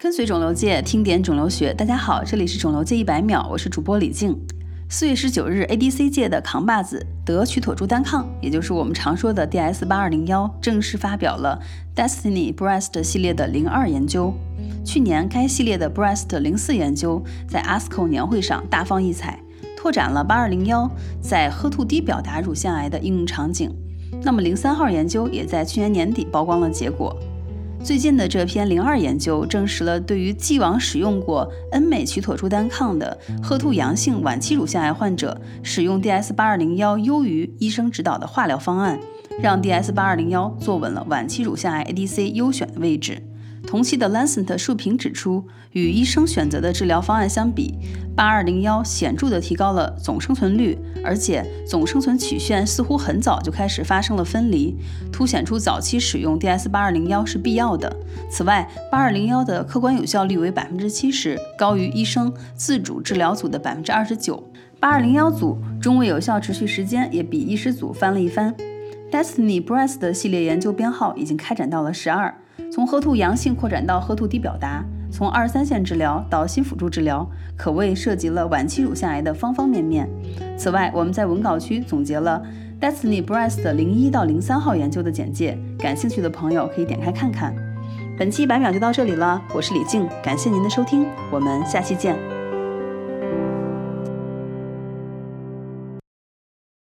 跟随肿瘤界，听点肿瘤学。大家好，这里是肿瘤界一百秒，我是主播李静。四月十九日，ADC 界的扛把子德曲妥珠单抗，也就是我们常说的 DS 八二零幺，正式发表了 Destiny Breast 系列的零二研究。去年，该系列的 Breast 零四研究在 ASCO 年会上大放异彩，拓展了八二零幺在 HER2 低表达乳腺癌的应用场景。那么零三号研究也在去年年底曝光了结果。最近的这篇零二研究证实了，对于既往使用过恩美曲妥珠单抗的褐兔阳性晚期乳腺癌患者，使用 DS 八二零幺优于医生指导的化疗方案，让 DS 八二零幺坐稳了晚期乳腺癌 ADC 优选的位置。同期的 Lancet 数评指出，与医生选择的治疗方案相比，八二零幺显著地提高了总生存率，而且总生存曲线似乎很早就开始发生了分离，凸显出早期使用 DS 八二零幺是必要的。此外，八二零幺的客观有效率为百分之七十，高于医生自主治疗组的百分之二十九。八二零幺组中位有效持续时间也比医师组翻了一番。Destiny Breast 的系列研究编号已经开展到了十二。从核突阳性扩展到核突低表达，从二三线治疗到新辅助治疗，可谓涉及了晚期乳腺癌的方方面面。此外，我们在文稿区总结了 Destiny Breast 零一到零三号研究的简介，感兴趣的朋友可以点开看看。本期一百秒就到这里了，我是李静，感谢您的收听，我们下期见。